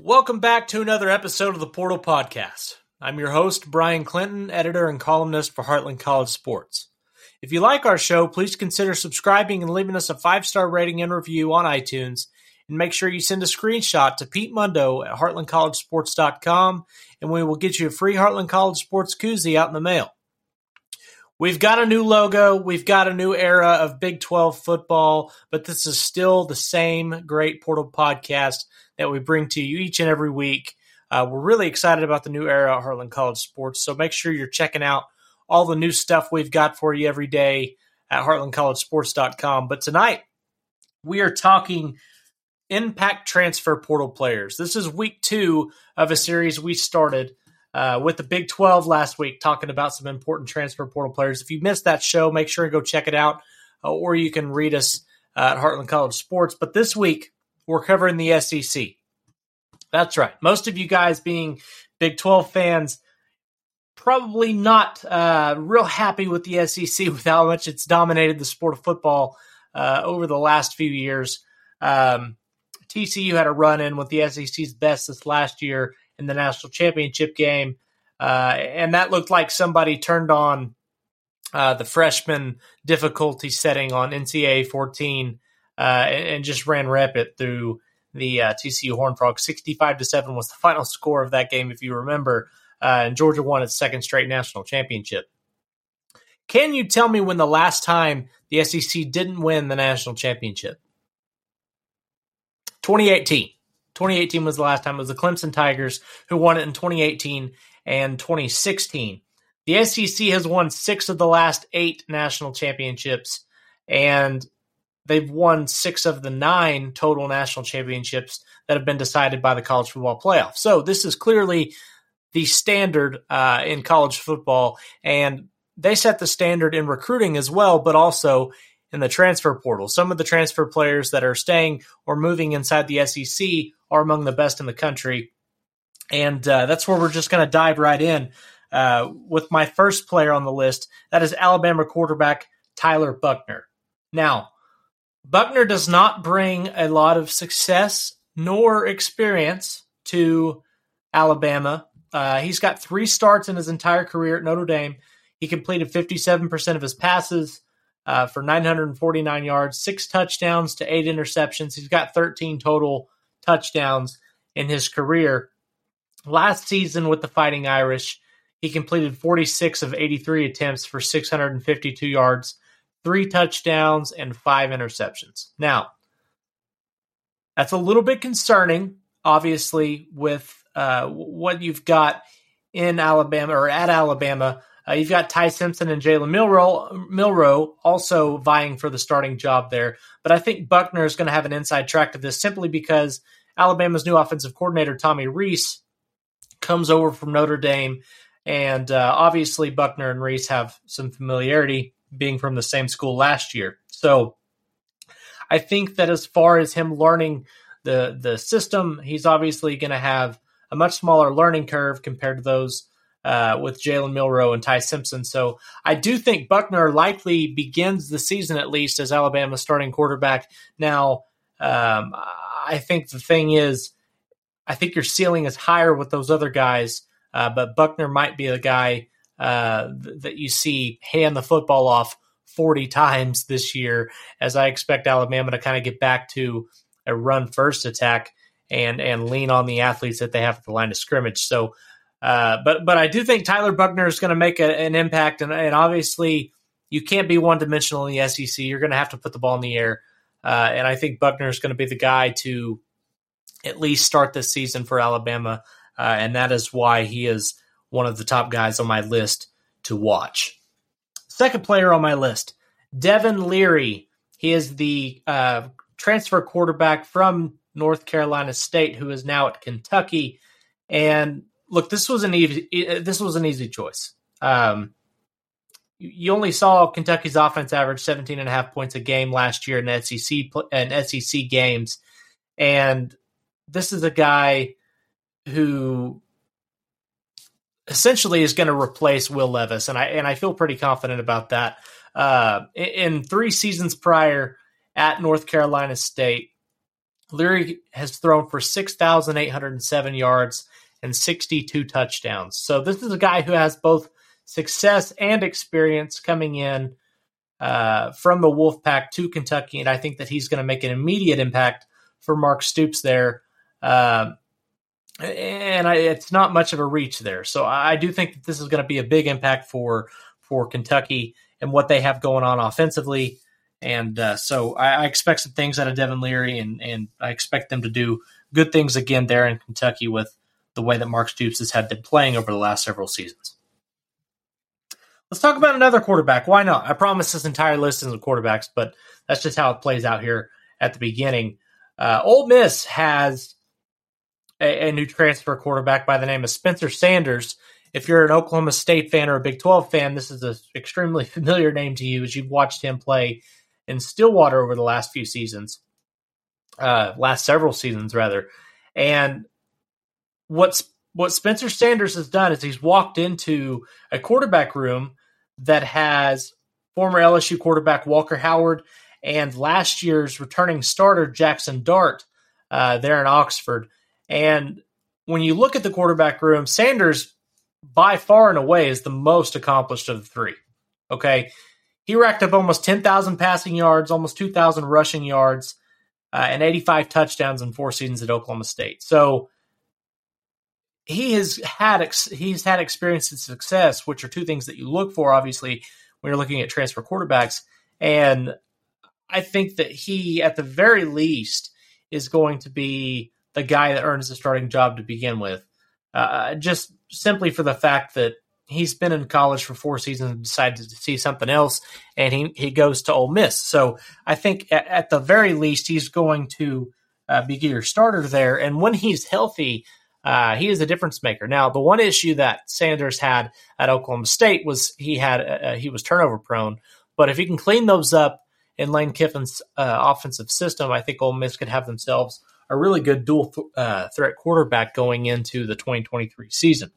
Welcome back to another episode of the Portal Podcast. I'm your host, Bryan Clinton, editor and columnist for Heartland College Sports. If you like our show, please consider subscribing and leaving us a five star rating and review on iTunes. And make sure you send a screenshot to Pete Mundo at heartlandcollegesports.com, and we will get you a free Heartland College Sports koozie out in the mail. We've got a new logo. We've got a new era of Big 12 football, but this is still the same great Portal podcast that we bring to you each and every week. Uh, we're really excited about the new era at Heartland College Sports, so make sure you're checking out all the new stuff we've got for you every day at heartlandcollegesports.com. But tonight, we are talking impact transfer portal players. This is week two of a series we started uh, with the Big 12 last week, talking about some important transfer portal players. If you missed that show, make sure to go check it out, uh, or you can read us uh, at Heartland College Sports. But this week, we're covering the SEC. That's right. Most of you guys being Big 12 fans, probably not uh, real happy with the SEC with how much it's dominated the sport of football uh, over the last few years. Um, TCU had a run in with the SEC's best this last year in the national championship game. Uh, and that looked like somebody turned on uh, the freshman difficulty setting on NCAA 14 uh, and, and, just ran rapid through the uh, TCU Horn Frogs. 65 to 7 was the final score of that game, if you remember. Uh, and Georgia won its second straight national championship. Can you tell me when the last time the SEC didn't win the national championship? 2018. 2018 was the last time. It was the Clemson Tigers who won it in 2018 and 2016. The SEC has won six of the last eight national championships, and they've won six of the nine total national championships that have been decided by the college football playoff. So this is clearly the standard uh, in college football, and they set the standard in recruiting as well, but also in the transfer portal. Some of the transfer players that are staying or moving inside the SEC are among the best in the country. And uh, that's where we're just going to dive right in uh, with my first player on the list. That is Alabama quarterback Tyler Buchner. Now, Buchner does not bring a lot of success nor experience to Alabama. Uh, he's got three starts in his entire career at Notre Dame. He completed 57% of his passes uh, for 949 yards, six touchdowns to eight interceptions. He's got 13 total touchdowns in his career. Last season with the Fighting Irish, he completed 46 of 83 attempts for 652 yards, three touchdowns, and five interceptions. Now, that's a little bit concerning, obviously, with uh, what you've got in Alabama or at Alabama uh, you've got Ty Simpson and Jalen Milrow, Milroe also vying for the starting job there. But I think Buchner is going to have an inside track to this simply because Alabama's new offensive coordinator, Tommy Rees, comes over from Notre Dame. And uh, obviously, Buchner and Rees have some familiarity being from the same school last year. So I think that as far as him learning the, the system, he's obviously going to have a much smaller learning curve compared to those uh, with Jalen Milroe and Ty Simpson. So I do think Buchner likely begins the season at least as Alabama's starting quarterback. Now, um, I think the thing is, I think your ceiling is higher with those other guys, uh, but Buchner might be the guy uh, th- that you see hand the football off 40 times this year, as I expect Alabama to kind of get back to a run first attack and and lean on the athletes that they have at the line of scrimmage. So uh, but but I do think Tyler Buchner is going to make a, an impact, and, and, obviously you can't be one dimensional in the SEC. You're going to have to put the ball in the air, uh, and I think Buchner is going to be the guy to at least start this season for Alabama, uh, and that is why he is one of the top guys on my list to watch. Second player on my list, Devin Leary. He is the uh, transfer quarterback from North Carolina State, who is now at Kentucky. And look, this was an easy this was an easy choice. Um, you only saw Kentucky's offense average 17 and a half points a game last year in SEC in SEC games, and this is a guy who essentially is going to replace Will Levis, and I and I feel pretty confident about that. Uh, in three seasons prior at North Carolina State, Leary has thrown for 6,807 yards and 62 touchdowns. So this is a guy who has both success and experience coming in uh, from the Wolfpack to Kentucky, and I think that he's going to make an immediate impact for Mark Stoops there. Uh, and I, it's not much of a reach there, so I do think that this is going to be a big impact for for Kentucky and what they have going on offensively. And uh, so I, I, expect some things out of Devin Leary, and, and I expect them to do good things again there in Kentucky with the way that Mark Stoops has had been playing over the last several seasons. Let's talk about another quarterback. Why not? I promise this entire list isn't quarterbacks, but that's just how it plays out here at the beginning. Uh, Ole Miss has a, a new transfer quarterback by the name of Spencer Sanders if you're an Oklahoma State fan or a Big 12 fan, this is an extremely familiar name to you as you've watched him play in Stillwater over the last few seasons, uh, last several seasons rather. And what's what Spencer Sanders has done is he's walked into a quarterback room that has former LSU quarterback Walker Howard and last year's returning starter Jaxson Dart uh, there in Oxford. And when you look at the quarterback room, Sanders by far and away is the most accomplished of the three. Okay. He racked up almost 10,000 passing yards, almost 2,000 rushing yards, uh, and 85 touchdowns in four seasons at Oklahoma State. So he has had ex- he's had experience and success, which are two things that you look for, obviously, when you're looking at transfer quarterbacks. And I think that he, at the very least, is going to be the guy that earns the starting job to begin with. Uh, just simply for the fact that he's been in college for four seasons and decided to see something else, and he, he goes to Ole Miss. So I think at, at the very least, he's going to uh, be your starter there. And when he's healthy, uh, he is a difference maker. Now, the one issue that Sanders had at Oklahoma State was he had uh, he was turnover prone. But if he can clean those up in Lane Kiffin's uh, offensive system, I think Ole Miss could have themselves a really good dual th- uh, threat quarterback going into the 2023 season.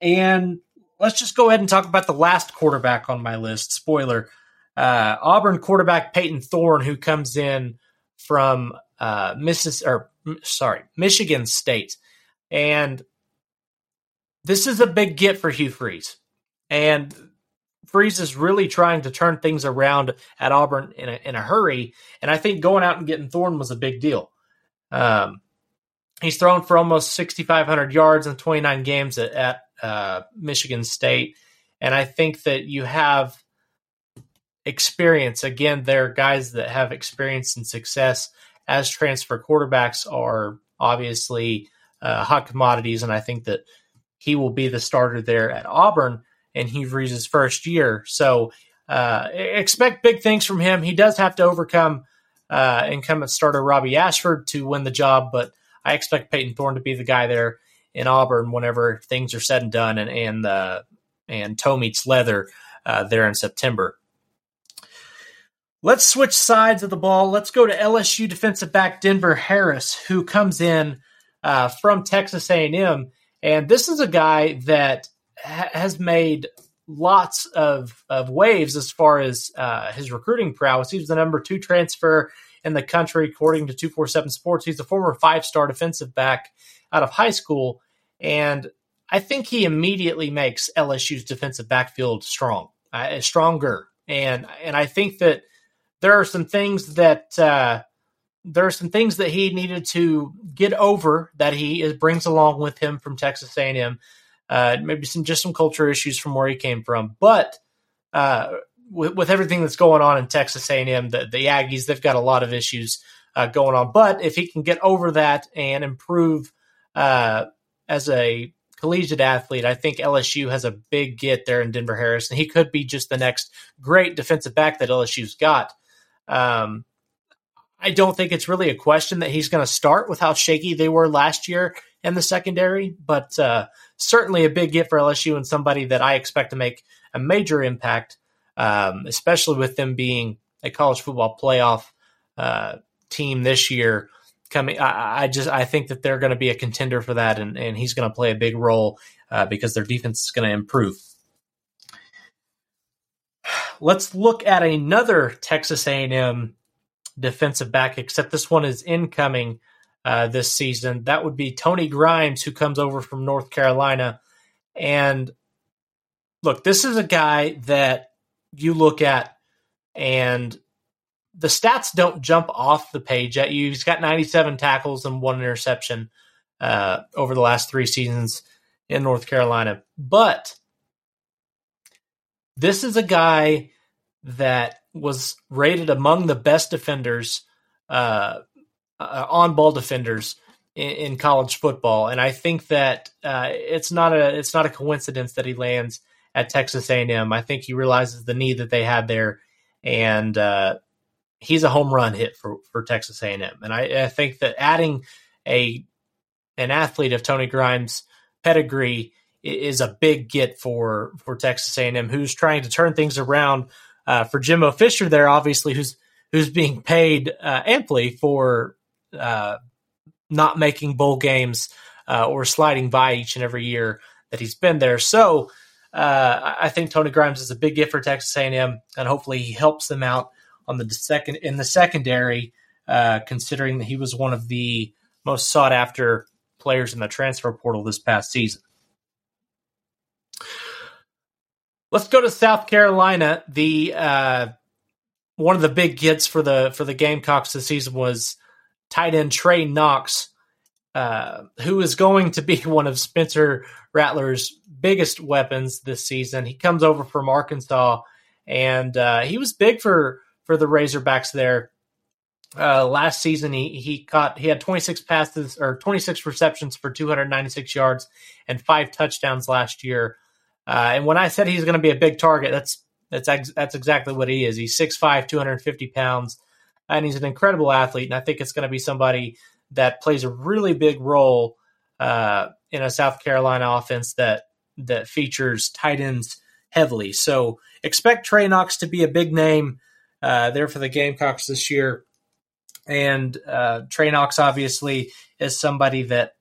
And let's just go ahead and talk about the last quarterback on my list. Spoiler uh, Auburn quarterback Payton Thorne, who comes in from uh, or sorry, Michigan State. And this is a big get for Hugh Freeze. And Freeze is really trying to turn things around at Auburn in a, in a hurry. And I think going out and getting Thorne was a big deal. Um, he's thrown for almost 6,500 yards in 29 games at, at uh, Michigan State. And I think that you have experience. Again, there are guys that have experience and success as transfer quarterbacks are obviously uh, hot commodities. And I think that he will be the starter there at Auburn he reaches his first year. So uh, expect big things from him. He does have to overcome uh, incumbent starter Robby Ashford to win the job, but I expect Payton Thorne to be the guy there in Auburn whenever things are said and done, and and uh, and toe meets leather uh, there in September. Let's switch sides of the ball. Let's go to LSU defensive back Denver Harris, who comes in uh, from Texas A&M, and this is a guy that ha- has made lots of, of waves as far as uh, his recruiting prowess. He was the number two transfer in the country, according to 247 Sports. He's a former five star defensive back out of high school. And I think he immediately makes LSU's defensive backfield strong, uh, stronger. And, and I think that there are some things that, uh, there are some things that he needed to get over that he is, brings along with him from Texas A&M uh, maybe some just some culture issues from where he came from. But uh, with, with, everything that's going on in Texas A&M, the, the Aggies they've got a lot of issues uh, going on. But if he can get over that and improve uh, as a collegiate athlete, I think LSU has a big get there in Denver Harris, and he could be just the next great defensive back that LSU's got. Um, I don't think it's really a question that he's going to start with how shaky they were last year in the secondary, but uh, certainly a big get for LSU and somebody that I expect to make a major impact, um, especially with them being a college football playoff uh, team this year. Coming, I, I, just I think that they're going to be a contender for that, and, and he's going to play a big role uh, because their defense is going to improve. Let's look at another Texas A&M defensive back, except this one is incoming uh, this season. That would be Tony Grimes, who comes over from North Carolina. And look, this is a guy that you look at and the stats don't jump off the page at you. He's got 97 tackles and one interception uh, over the last three seasons in North Carolina. But this is a guy that was rated among the best defenders, uh, uh, on ball defenders in, in, college football, and I think that uh, it's not a it's not a coincidence that he lands at Texas A and M. I think he realizes the need that they had there, and uh, he's a home run hit for for Texas A and M. And I, I think that adding a an athlete of Tony Grimes' pedigree is a big get for for Texas A&M, who's trying to turn things around. Uh, for Jimbo Fisher, there obviously who's who's being paid uh, amply for uh, not making bowl games uh, or sliding by each and every year that he's been there. So uh, I think Tony Grimes is a big gift for Texas A&M, and hopefully he helps them out on the second in the secondary, uh, considering that he was one of the most sought after players in the transfer portal this past season. Let's go to South Carolina. The uh, one of the big gets for the for the Gamecocks this season was tight end Trey Knox, uh, who is going to be one of Spencer Rattler's biggest weapons this season. He comes over from Arkansas, and uh, he was big for for the Razorbacks there. Uh, last season, he he caught he had 26 passes or 26 receptions for 296 yards and five touchdowns last year. Uh, and when I said he's going to be a big target, that's that's ex- that's exactly what he is. He's 6'5", 250 pounds, and he's an incredible athlete. And I think it's going to be somebody that plays a really big role uh, in a South Carolina offense that that features tight ends heavily. So expect Trey Knox to be a big name uh, there for the Gamecocks this year. And uh, Trey Knox obviously is somebody that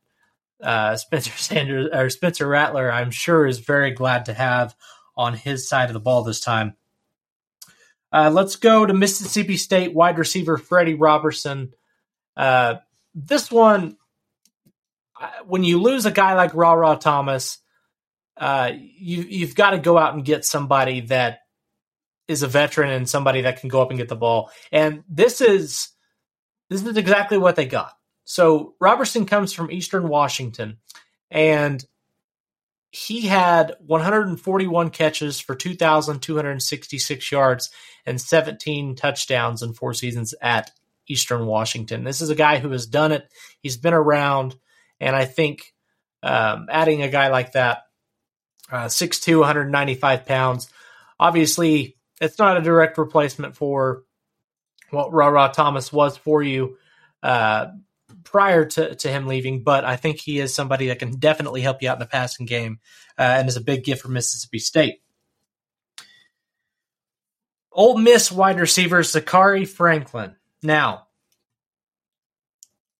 uh, Spencer Sanders or Spencer Rattler, I'm sure, is very glad to have on his side of the ball this time. Uh, let's go to Mississippi State wide receiver Freddie Robertson. Uh, this one, when you lose a guy like Rara Thomas, uh, you you've got to go out and get somebody that is a veteran and somebody that can go up and get the ball. And this is this is exactly what they got. So Robertson comes from Eastern Washington, and he had 141 catches for 2,266 yards and 17 touchdowns in four seasons at Eastern Washington. This is a guy who has done it. He's been around, and I think um, adding a guy like that, uh, 6'2", 195 pounds, obviously it's not a direct replacement for what Rara Thomas was for you. Uh, prior to, to him leaving, but I think he is somebody that can definitely help you out in the passing game uh, and is a big gift for Mississippi State. Ole Miss wide receiver Zakhari Franklin. Now,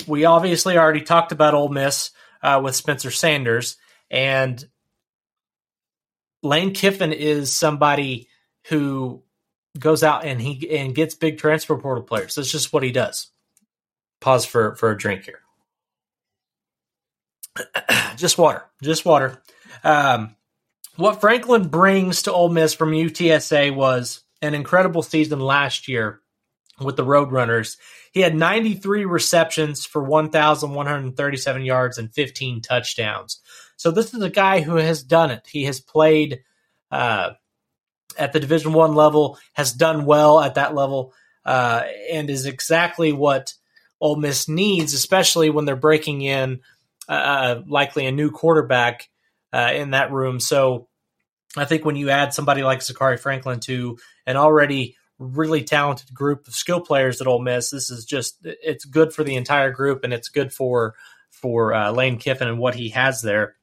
we obviously already talked about Ole Miss uh, with Spencer Sanders, and Lane Kiffin is somebody who goes out and he and gets big transfer portal players. That's just what he does pause for for a drink here. just water, just water. Um, what Franklin brings to Ole Miss from UTSA was an incredible season last year with the Roadrunners. He had 93 receptions for 1,137 yards and 15 touchdowns. So this is a guy who has done it. He has played uh, at the Division One level, has done well at that level, uh, and is exactly what Ole Miss needs, especially when they're breaking in uh, uh, likely a new quarterback uh, in that room. So I think when you add somebody like Zakhari Franklin to an already really talented group of skill players at Ole Miss, this is just it's good for the entire group and it's good for for uh, Lane Kiffin and what he has there.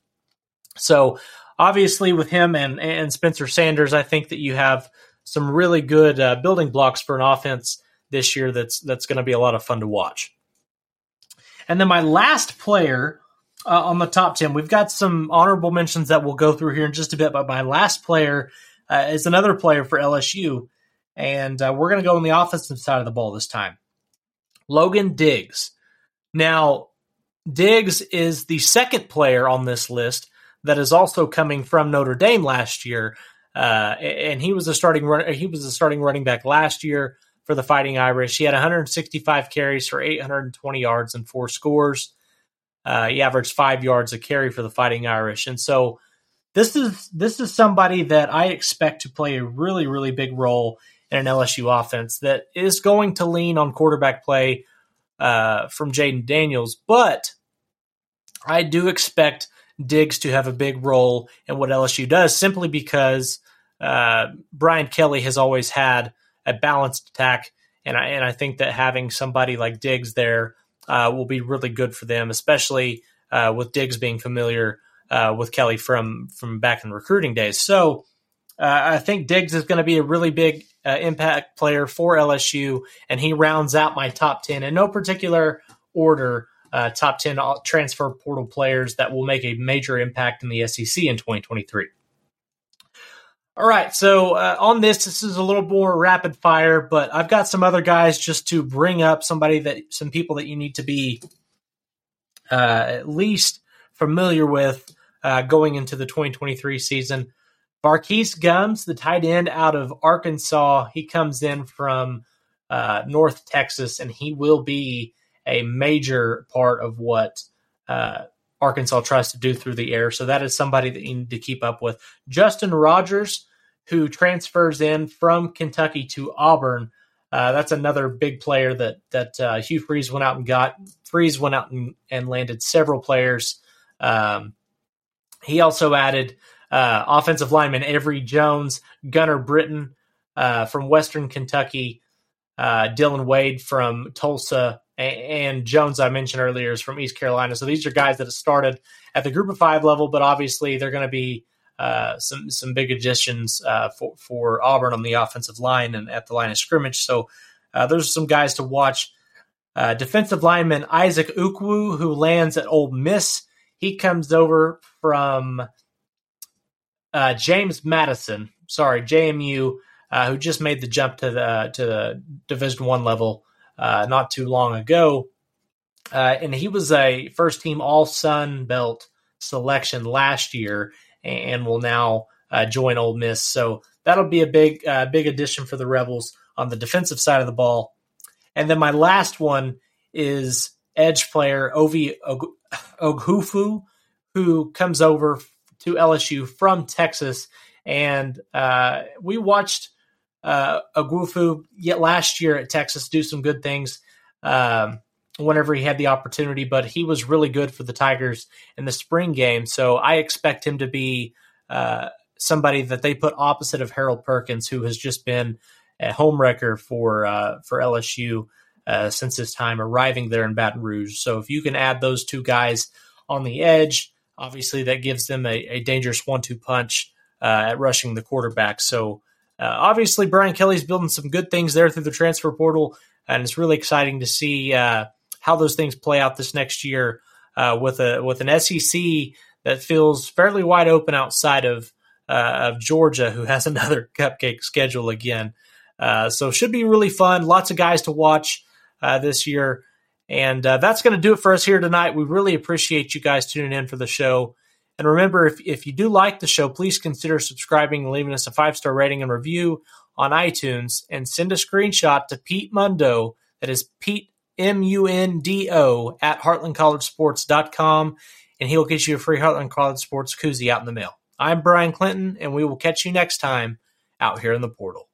So obviously with him and and Spencer Sanders, I think that you have some really good uh, building blocks for an offense this year that's that's going to be a lot of fun to watch. And then my last player uh, on the top 10, we've got some honorable mentions that we'll go through here in just a bit, but my last player uh, is another player for LSU. And uh, we're going to go on the offensive side of the ball this time. Logan Diggs. Now, Diggs is the second player on this list that is also coming from Notre Dame last year, uh, and he was a starting run, he was a starting running back last year for the Fighting Irish. He had 165 carries for 820 yards and four scores. Uh, he averaged five yards a carry for the Fighting Irish, and so this is this is somebody that I expect to play a really really big role in an LSU offense that is going to lean on quarterback play uh, from Jayden Daniels, but I do expect Diggs to have a big role in what LSU does simply because uh, Brian Kelly has always had a balanced attack, and I and I think that having somebody like Diggs there uh, will be really good for them, especially uh, with Diggs being familiar uh, with Kelly from from back in recruiting days. So uh, I think Diggs is going to be a really big uh, impact player for LSU, and he rounds out my top ten in no particular order. Uh, top 10 transfer portal players that will make a major impact in the SEC in 2023. All right, so uh, on this, this is a little more rapid fire, but I've got some other guys just to bring up somebody that some people that you need to be uh, at least familiar with uh, going into the 2023 season. Marquise Gums, the tight end out of Arkansas, he comes in from uh, North Texas, and he will be a major part of what uh, Arkansas tries to do through the air. So that is somebody that you need to keep up with. Justin Rogers, who transfers in from Kentucky to Auburn. Uh, that's another big player that that uh, Hugh Freeze went out and got. Freeze went out and, and landed several players. Um, he also added uh, offensive lineman Avery Jones, Gunner Britton uh, from Western Kentucky, uh, Dillon Wade from Tulsa, and, Jones, I mentioned earlier, is from East Carolina. So these are guys that have started at the group of five level, but obviously they're going to be uh, some some big additions uh, for, for Auburn on the offensive line and at the line of scrimmage. So uh, those are some guys to watch. defensive lineman Isaac Ukwu, who lands at Ole Miss. He comes over from uh, James Madison, sorry, JMU, uh, who just made the jump to the to the Division One level uh, not too long ago, uh, and he was a first team All Sun Belt selection last year, and will now uh, join Ole Miss. So that'll be a big uh, big addition for the Rebels on the defensive side of the ball. And then my last one is edge player Ovie Oghoufo, who comes over to LSU from Texas. And uh, we watched uh, Oghoufo yet last year at Texas do some good things um, whenever he had the opportunity, but he was really good for the Tigers in the spring game. So I expect him to be uh, somebody that they put opposite of Harold Perkins, who has just been a home wrecker for uh, for LSU uh, since his time arriving there in Baton Rouge. So if you can add those two guys on the edge, Obviously, that gives them a, a dangerous one-two punch uh, at rushing the quarterback. So, uh, obviously, Brian Kelly's building some good things there through the transfer portal, and it's really exciting to see uh, how those things play out this next year uh, with a with an SEC that feels fairly wide open outside of uh, of Georgia, who has another cupcake schedule again. Uh, so, should be really fun. Lots of guys to watch this year. And uh, that's going to do it for us here tonight. We really appreciate you guys tuning in for the show. And remember, if, if you do like the show, please consider subscribing and leaving us a five star rating and review on iTunes and send a screenshot to Pete Mundo. That is Pete, M U N D O, at heartlandcollegesports.com. And he'll get you a free Heartland College Sports koozie out in the mail. I'm Bryan Clinton, and we will catch you next time out here in the portal.